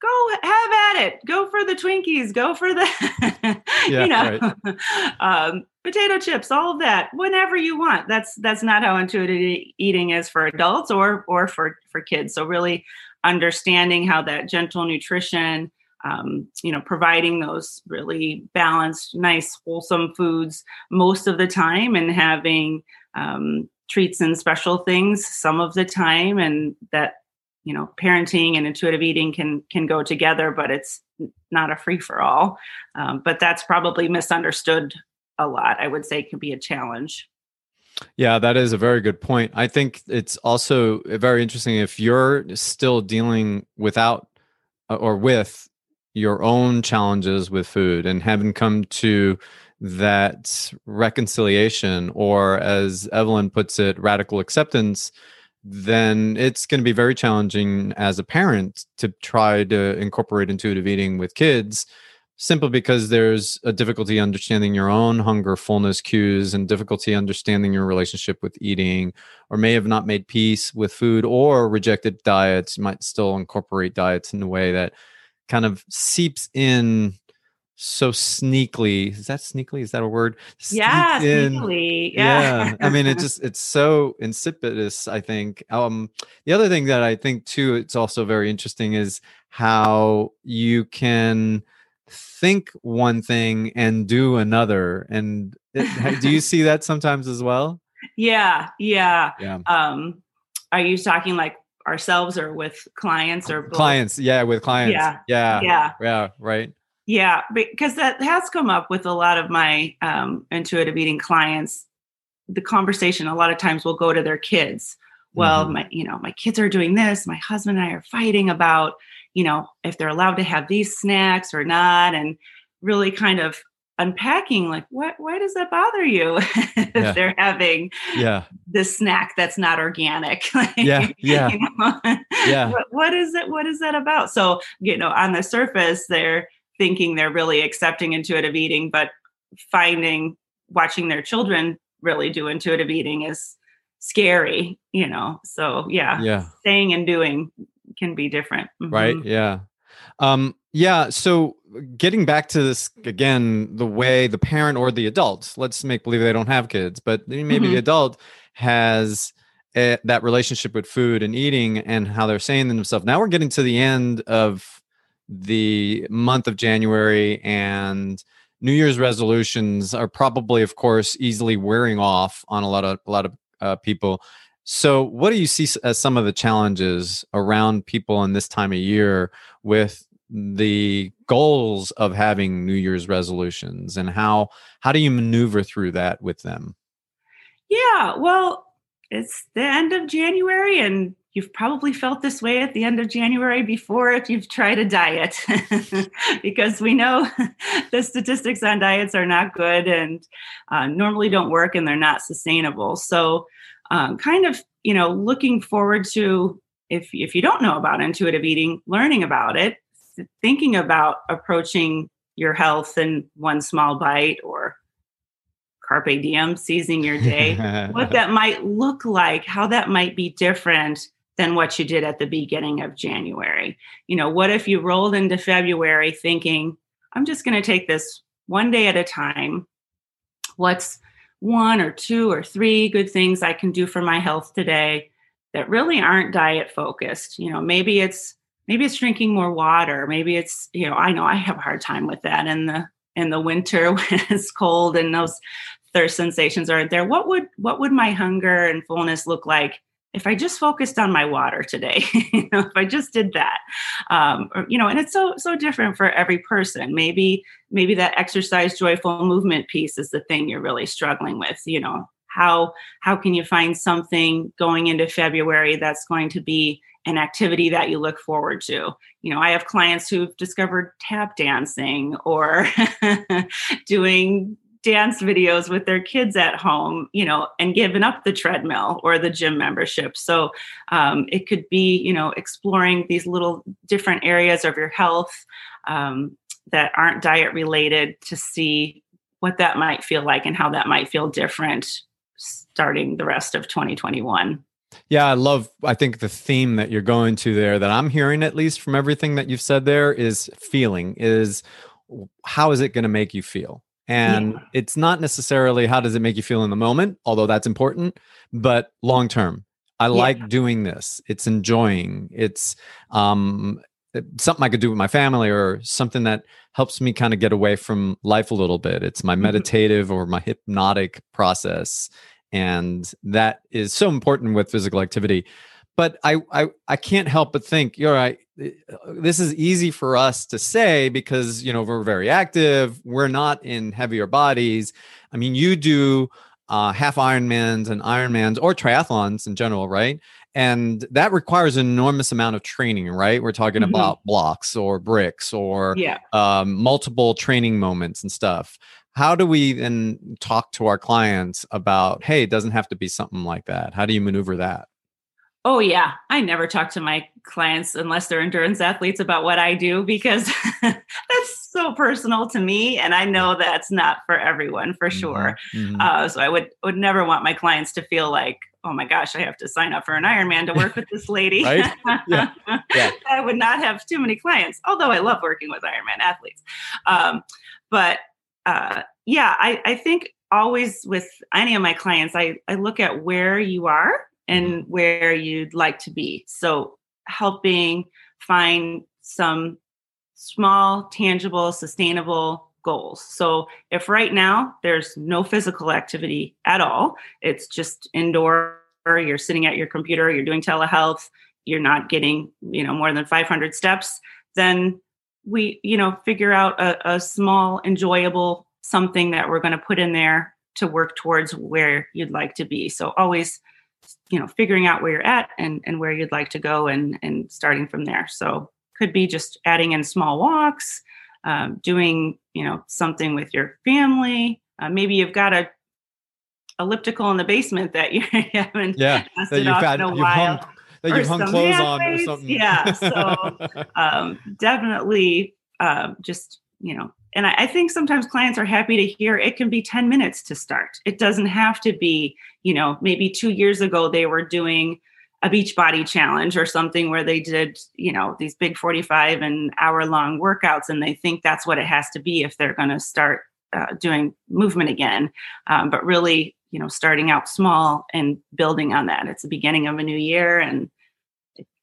go have at it, go for the Twinkies, go for the, yeah, you know, right. um, potato chips, all of that, whenever you want. That's that's not how intuitive eating is for adults or or for for kids. So really understanding how that gentle nutrition um, you know, providing those really balanced, nice, wholesome foods most of the time and having um, treats and special things some of the time. And that, you know, parenting and intuitive eating can can go together, but it's not a free for all. Um, but that's probably misunderstood a lot. I would say can be a challenge. Yeah, that is a very good point. I think it's also very interesting if you're still dealing without or with your own challenges with food and haven't come to that reconciliation or as evelyn puts it radical acceptance then it's going to be very challenging as a parent to try to incorporate intuitive eating with kids simply because there's a difficulty understanding your own hunger fullness cues and difficulty understanding your relationship with eating or may have not made peace with food or rejected diets you might still incorporate diets in a way that kind of seeps in so sneakily. Is that sneakily? Is that a word? yeah, sneakily. Yeah. yeah. I mean, it just it's so insipidous, I think. Um the other thing that I think too it's also very interesting is how you can think one thing and do another and it, do you see that sometimes as well yeah yeah yeah um are you talking like ourselves or with clients or both? clients yeah with clients. Yeah yeah yeah. yeah right. Yeah because that has come up with a lot of my um, intuitive eating clients. The conversation a lot of times will go to their kids. Well mm-hmm. my you know my kids are doing this my husband and i are fighting about you know if they're allowed to have these snacks or not and really kind of unpacking like what why does that bother you? If yeah. they're having yeah. this snack that's not organic like, yeah yeah. you know? yeah. What, what is it what is that about? So you know on the surface they're thinking they're really accepting intuitive eating but finding watching their children really do intuitive eating is scary you know? So yeah yeah. saying and doing can be different. Mm-hmm. right yeah um yeah. So getting back to this again, the way the parent or the adult, let's make believe they don't have kids, but maybe mm-hmm. the adult has a, that relationship with food and eating and how they're saying to themselves. Now we're getting to the end of the month of January and New Year's resolutions are probably, of course, easily wearing off on a lot of a lot of uh, people. So, what do you see as some of the challenges around people in this time of year with the goals of having new year's resolutions and how how do you maneuver through that with them? Yeah well it's the end of january and you've probably felt this way at the end of january before if you've tried a diet because we know the statistics on diets are not good and uh, normally don't work and they're not sustainable. So um, kind of you know looking forward to if if you don't know about intuitive eating learning about it thinking about approaching your health in one small bite or carpe diem seizing your day what that might look like how that might be different than what you did at the beginning of january. You know what if you rolled into february thinking i'm just going to take this one day at a time. What's one or two or three good things i can do for my health today that really aren't diet focused. You know, maybe it's maybe it's drinking more water. Maybe it's, you know, I know I have a hard time with that in the in the winter when it's cold and those thirst sensations aren't there. What would what would my hunger and fullness look like if I just focused on my water today? you know, if I just did that, um, or, you know, and it's so so different for every person. Maybe maybe that exercise, joyful movement piece is the thing you're really struggling with. You know, how how can you find something going into February that's going to be an activity that you look forward to. You know, I have clients who've discovered tap dancing or doing dance videos with their kids at home, you know, and given up the treadmill or the gym membership. So um, it could be, you know, exploring these little different areas of your health um, that aren't diet related to see what that might feel like and how that might feel different starting the rest of 2021. Yeah, I love, I think the theme that you're going to there that I'm hearing, at least from everything that you've said there, is feeling, is how is it going to make you feel? And yeah. it's not necessarily how does it make you feel in the moment, although that's important, but long term. I yeah. like doing this. It's enjoying. It's um, something I could do with my family or something that helps me kind of get away from life a little bit. It's my mm-hmm. meditative or my hypnotic process and that is so important with physical activity but I, I i can't help but think you're right eh, this is easy for us to say because you know we're very active we're not in heavier bodies. I mean you do uh, half ironmans and ironmans or triathlons in general right? And that requires an enormous amount of training right? We're talking mm-hmm. about blocks or bricks or yeah. um, multiple training moments and stuff. How do we then talk to our clients about hey it doesn't have to be something like that? How do you maneuver that oh yeah i never talk to my clients unless they're endurance athletes about what i do because that's so personal to me and i know that's not for everyone for mm-hmm. sure mm-hmm. uh, so i would would never want my clients to feel like oh my gosh i have to sign up for an ironman to work with this lady yeah. Yeah. i would not have too many clients although i love working with ironman athletes um, but uh, yeah, I, I think always with any of my clients, I, I look at where you are and mm-hmm. where you'd like to be. So helping find some small, tangible, sustainable goals. So if right now there's no physical activity at all, it's just indoor, you're sitting at your computer, you're doing telehealth, you're not getting, you know, more than 500 steps, then we you know figure out a, a small enjoyable something that we're going to put in there to work towards where you'd like to be so always you know figuring out where you're at and and where you'd like to go and and starting from there so could be just adding in small walks um, doing you know something with your family uh, maybe you've got a elliptical in the basement that you haven't yeah that you've had, in a while. Hung, that you've hung clothes on or something. Yeah. So um, definitely uh, just, you know, and I, I, think sometimes clients are happy to hear it can be 10 minutes to start. It doesn't have to be, you know, maybe two years ago they were doing a beach body challenge or something where they did, you know, these big 45 and hour long workouts and they think that's what it has to be if they're going to start uh, doing movement again. Um, but really, you know, starting out small and building on that. It's the beginning of a new year and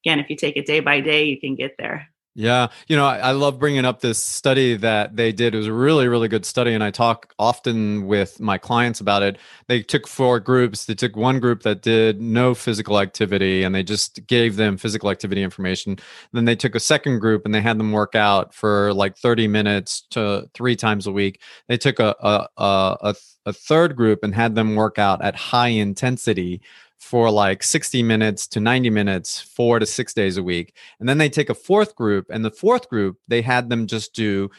again, if you take it day by day, you can get there. Yeah. You know, I, I, love bringing up this study that they did. It was a really, really good study. And I talk often with my clients about it. They took four groups. They took one group that did no physical activity and they just gave them physical activity information. Then they took a second group and they had them work out for like 30 minutes to three times a week. They took a, a, a, a third group and had them work out at high intensity for like 60 minutes to 90 minutes, four to six days a week. And then they take a fourth group, and the fourth group, they had them just do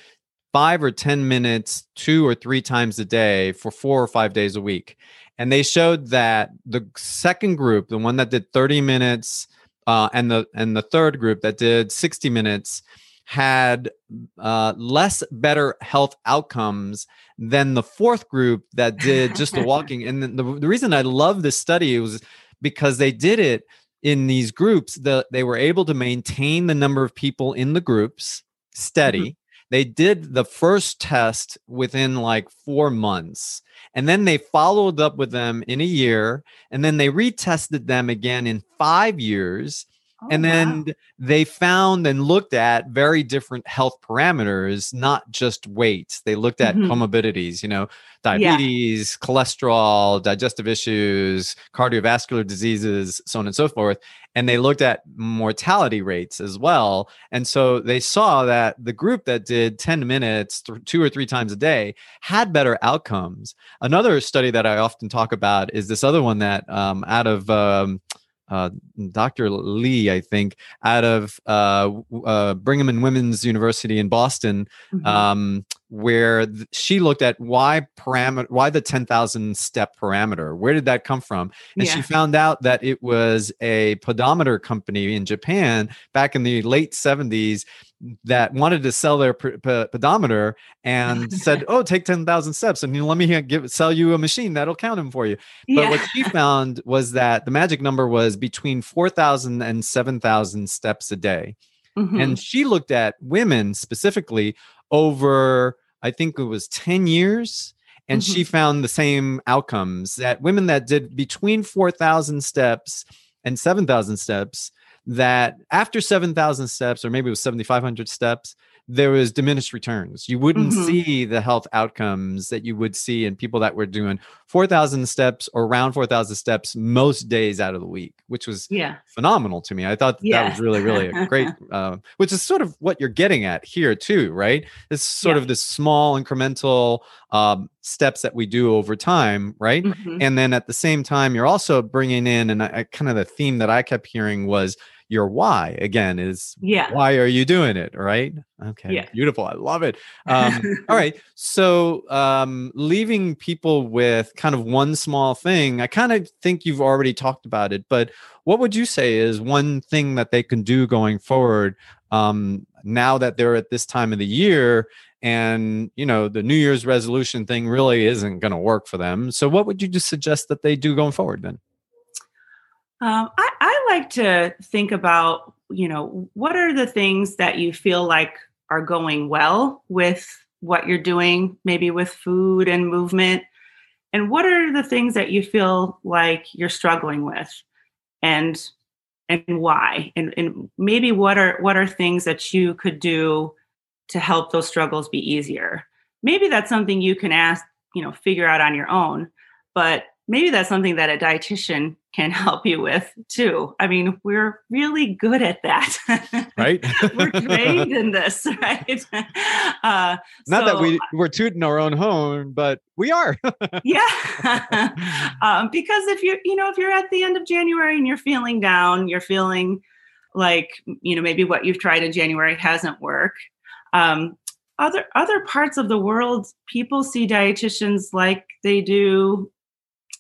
five or 10 minutes, two or three times a day for four or five days a week. And they showed that the second group, the one that did 30 minutes, uh, and the and the third group that did 60 minutes had uh, less better health outcomes than the fourth group that did just the walking. And the, the reason I love this study was because they did it in these groups. The, they were able to maintain the number of people in the groups steady. Mm-hmm. they did the first test within like four months. And then they followed up with them in a year. And then they retested them again in five years. Oh, and wow. then they found and looked at very different health parameters, not just weight. They looked at Mhm. comorbidities, you know, diabetes, cholesterol, digestive issues, cardiovascular diseases, so on and so forth. And they looked at mortality rates as well. And so they saw that the group that did 10 minutes th- two or three times a day had better outcomes. Another study that I often talk about is this other one that um, out of um, uh, Dr. Lee, I think, out of uh, uh, Brigham and Women's University in Boston, Mhm. um, where th- she looked at why parameter, why the ten thousand step parameter. Where did that come from? And she found out that it was a pedometer company in Japan back in the late seventies that wanted to sell their p- p- pedometer and said, "Oh, take ten thousand steps, and you know, let me give sell you a machine that'll count them for you." But yeah. what she found was that the magic number was between 4,000 and 7,000 steps a day. Mhm. And she looked at women specifically over, I think it was 10 years. And she found the same outcomes that women that did between 4,000 steps and 7,000 steps, that after 7,000 steps, or maybe it was 7,500 steps, there was diminished returns. You wouldn't Mhm. see the health outcomes that you would see in people that were doing 4,000 steps or around 4,000 steps most days out of the week, which was yeah. phenomenal to me. I thought that, that was really, really a great, uh, which is sort of what you're getting at here too, right? It's sort Yeah. of this small incremental um, steps that we do over time, right? Mhm. And then at the same time, you're also bringing in, and I, I kind of the theme that I kept hearing was your why again is Yeah. why are you doing it right okay Yeah. beautiful i love it um, all right so um, leaving people with kind of one small thing i kind of think you've already talked about it but what would you say is one thing that they can do going forward um, now that they're at this time of the year and you know the new year's resolution thing really isn't going to work for them so what would you just suggest that they do going forward then Um, I, I like to think about, you know, what are the things that you feel like are going well with what you're doing, maybe with food and movement, and what are the things that you feel like you're struggling with, and and why, and and maybe what are what are things that you could do to help those struggles be easier. Maybe that's something you can ask, you know, figure out on your own, but maybe that's something that a dietitian can help you with too. I mean, we're really good at that. right we're trained in this, right? Uh, not that we we're tooting our own horn but we are yeah. um, because if you're, you know, if you're at the end of January and you're feeling down, you're feeling like, you know, maybe what you've tried in January hasn't worked. Um, other other parts of the world, people see dietitians like they do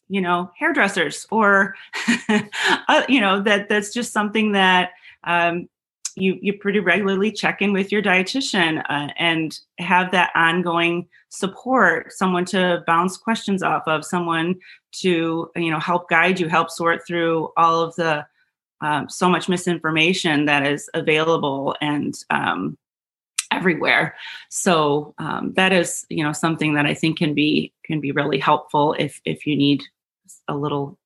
you know hairdressers or uh, you know that that's just something that um, you you pretty regularly check in with your dietitian uh, and have that ongoing support someone to bounce questions off of someone to you know help guide you help sort through all of the um, so much misinformation that is available and um, everywhere. So um, that is you know something that i think can be can be really helpful if if you need a little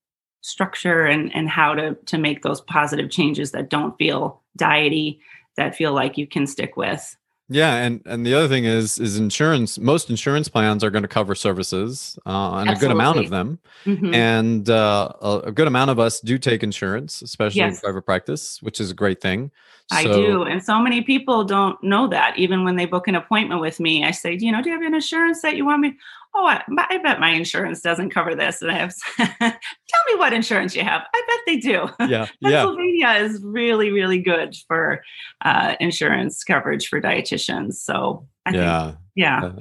structure and and how to to make those positive changes that don't feel diety that feel like you can stick with Yeah, and and the other thing is is insurance. Most insurance plans are going to cover services, uh, and a good amount of Absolutely. them. Mhm. And uh, a, a good amount of us do take insurance, especially in private practice, which is a great thing. I So- do. And so many people don't know that. Even when they book an appointment with me, I say, you know, do you have an insurance that you want me? Oh, I, I bet my insurance doesn't cover this. And I have, tell me what insurance you have. I bet they do. Yeah, yeah, Pennsylvania is really, really good for uh, insurance coverage for dietitians. So I think, yeah.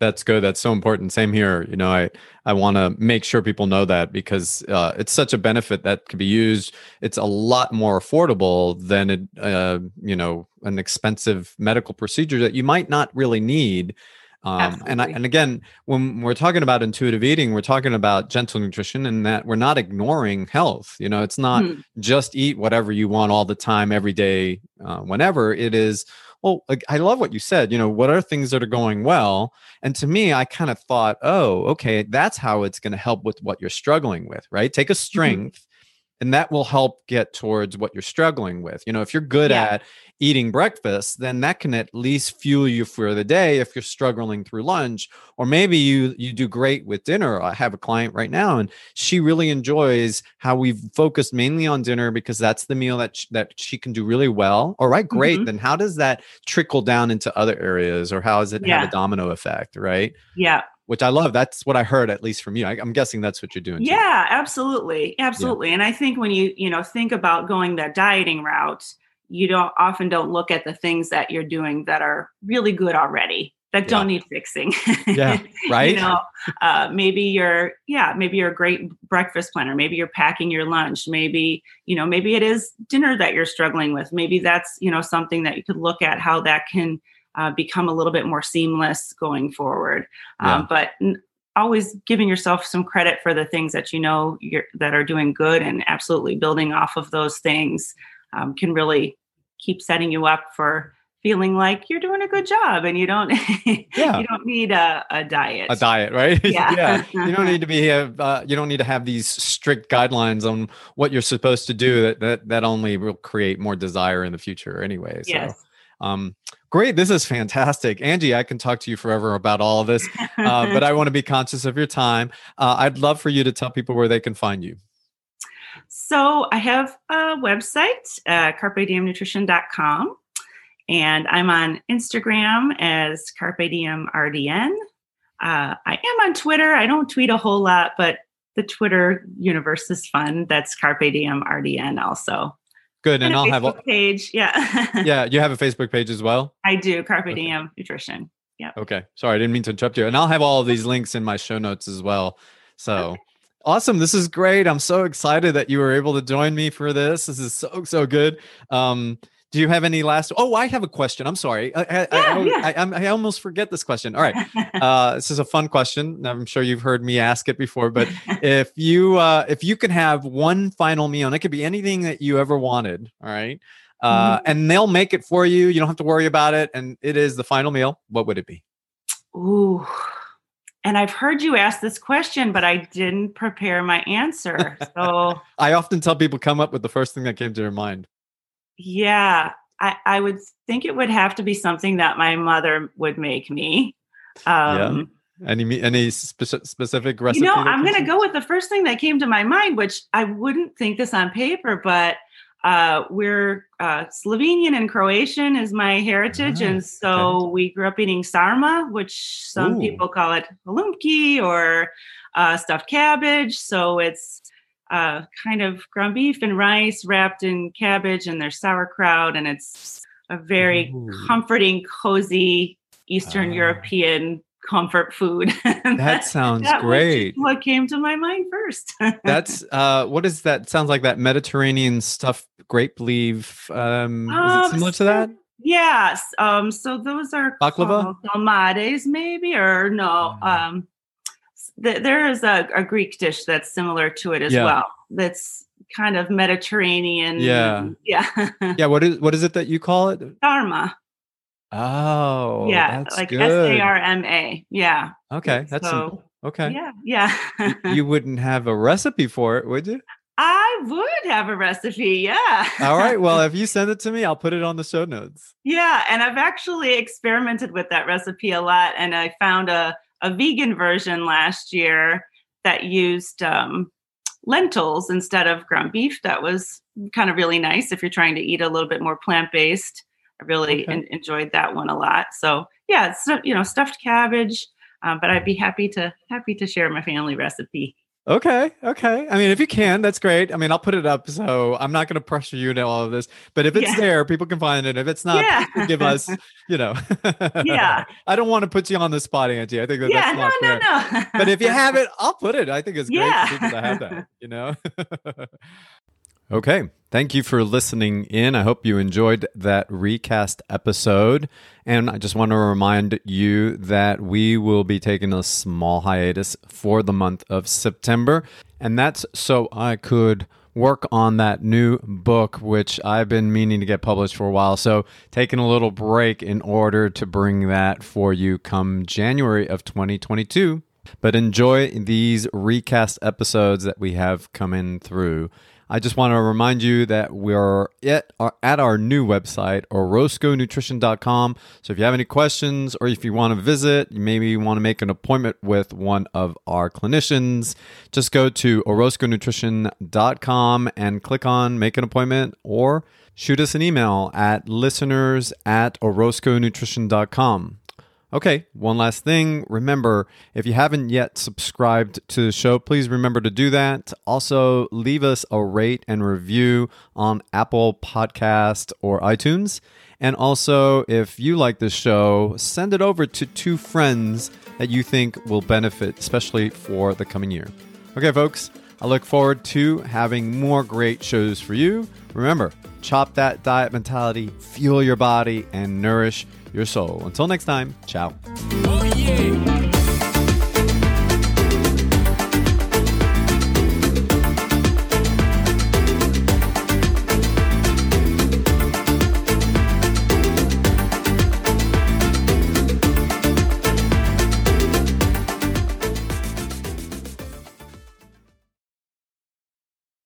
That's good. That's so important. Same here. You know, I I want to make sure people know that because uh, it's such a benefit that can be used. It's a lot more affordable than it, uh, you know, an expensive medical procedure that you might not really need. Um, and I, and again, when we're talking about intuitive eating, we're talking about gentle nutrition, and that we're not ignoring health. You know, it's not Hmm. just eat whatever you want all the time, every day, uh, whenever. It is well, like, I love what you said. You know, what are things that are going well? And to me, I kind of thought, oh, okay, that's how it's going to help with what you're struggling with, right? Take a Mm-hmm. strength. And that will help get towards what you're struggling with. You know, if you're good Yeah. at eating breakfast, then that can at least fuel you for the day if you're struggling through lunch. Or maybe you you do great with dinner. I have a client right now and she really enjoys how we've focused mainly on dinner because that's the meal that that she can do really well. All right, great. Mhm. Then how does that trickle down into other areas or how does it have a domino effect, right? Yeah. Which I love. That's what I heard at least from you. I, I'm guessing that's what you're doing. too. Yeah, absolutely. Absolutely. And I think when you, you know, think about going that dieting route, you don't often don't look at the things that you're doing that are really good already that Yeah. don't need fixing. Yeah, right? you know, uh, maybe you're, yeah, maybe you're a great breakfast planner. Maybe you're packing your lunch. Maybe, you know, maybe it is dinner that you're struggling with. Maybe that's, you know, something that you could look at how that can uh, become a little bit more seamless going forward. Yeah. Um, but n- always giving yourself some credit for the things that you know you're, that are doing good and absolutely building off of those things um, can really keep setting you up for feeling like you're doing a good job and you don't Yeah. you don't need a, a diet a diet, right? Yeah. yeah. You don't need to be have, uh, you don't need to have these strict guidelines on what you're supposed to do. That that that only will create more desire in the future, anyway. So, yes um, great. This is fantastic, Angie. I can talk to you forever about all of this, uh, but I want to be conscious of your time. Uh, I'd love for you to tell people where they can find you. So I have a website, uh, carpediemnutrition.com, and I'm on Instagram as Carpe Diem RDN. Uh, I am on Twitter. I don't tweet a whole lot, but the Twitter universe is fun. That's Carpe Diem RDN also. Good, and I'll have a, page. Yeah. yeah. You have a Facebook page as well. I do Carpe Okay. Diem Nutrition. Yeah. Okay. Sorry, I didn't mean to interrupt you. And I'll have all of these links in my show notes as well. So Okay. awesome. This is great. I'm so excited that you were able to join me for this. This is so, so good. Um, do you have any last? Oh, I have a question. I'm sorry. I, I, I, Yeah, yeah. I, I almost forget this question. All right. Uh, this is a fun question. I'm sure you've heard me ask it before, but if you uh, if you could have one final meal, and it could be anything that you ever wanted, all right, uh, Mm-hmm. and they'll make it for you. You don't have to worry about it, and it is the final meal. What would it be? Ooh. And I've heard you ask this question, but I didn't prepare my answer. So I often tell people come up with the first thing that came to their mind. Yeah, I, I would think it would have to be something that my mother would make me. Um, Any any speci- specific recipe? you know, I'm going to go with the first thing that came to my mind, which I wouldn't think this on paper, but uh, we're uh, Slovenian and Croatian is my heritage, Ah, and so we grew up eating sarma, which some Ooh. people call it halumki or uh, stuffed cabbage. So it's uh, kind of ground beef and rice wrapped in cabbage, and there's sauerkraut, and it's a very Ooh. comforting, cozy Eastern Ah. European comfort food. That sounds that great. what came to my mind first. That's uh, what is that? Sounds like that Mediterranean stuffed grape leaf. Um, is it Um, similar to that? Yes. Um, so those are Baklava? called maybe, or no. Ah. Um, th- there is a, a Greek dish that's similar to it as Yeah. well. That's kind of Mediterranean. Yeah. Yeah. Yeah. What is what is it that you call it? Sarma. Oh, yeah. that's like. S A R M A. Yeah. Okay, that's So. Okay, Yeah. Yeah. you wouldn't have a recipe for it, would you? I would have a recipe. Yeah. All right. Well, if you send it to me, I'll put it on the show notes. Yeah, and I've actually experimented with that recipe a lot, and I found a a vegan version last year that used um, lentils instead of ground beef. That was kind of really nice if you're trying to eat a little bit more plant based. I really Okay. en- enjoyed that one a lot. So yeah, it's you know stuffed cabbage, um, but I'd be happy to happy to share my family recipe. Okay. Okay. I mean, if you can, that's great. I mean, I'll put it up. So I'm not going to pressure you into all of this, but if it's Yeah. there, people can find it. If it's not, Yeah. give us, you know. Yeah. I don't want to put you on the spot, Angie. I think that yeah, that's no, not no, fair. no. but if you have it, I'll put it. I think it's great Yeah. for people to have that, you know? okay. Thank you for listening in. I hope you enjoyed that recast episode. And I just want to remind you that we will be taking a small hiatus for the month of September. And that's so I could work on that new book, which I've been meaning to get published for a while. So, taking a little break in order to bring that for you come January of 2022. But enjoy these recast episodes that we have coming through. I just want to remind you that we're at our, at our new website, orozconutrition.com. So if you have any questions or if you want to visit, maybe you want to make an appointment with one of our clinicians, just go to orozconutrition.com and click on make an appointment or shoot us an email at listeners at orozconutrition.com. Okay, one last thing. Remember, if you haven't yet subscribed to the show, please remember to do that. Also, leave us a rate and review on Apple Podcast or iTunes. And also, if you like this show, send it over to two friends that you think will benefit, especially for the coming year. Okay, folks, I look forward to having more great shows for you. Remember, chop that diet mentality, fuel your body, and nourish your soul. Until next time, ciao. Oh, yeah.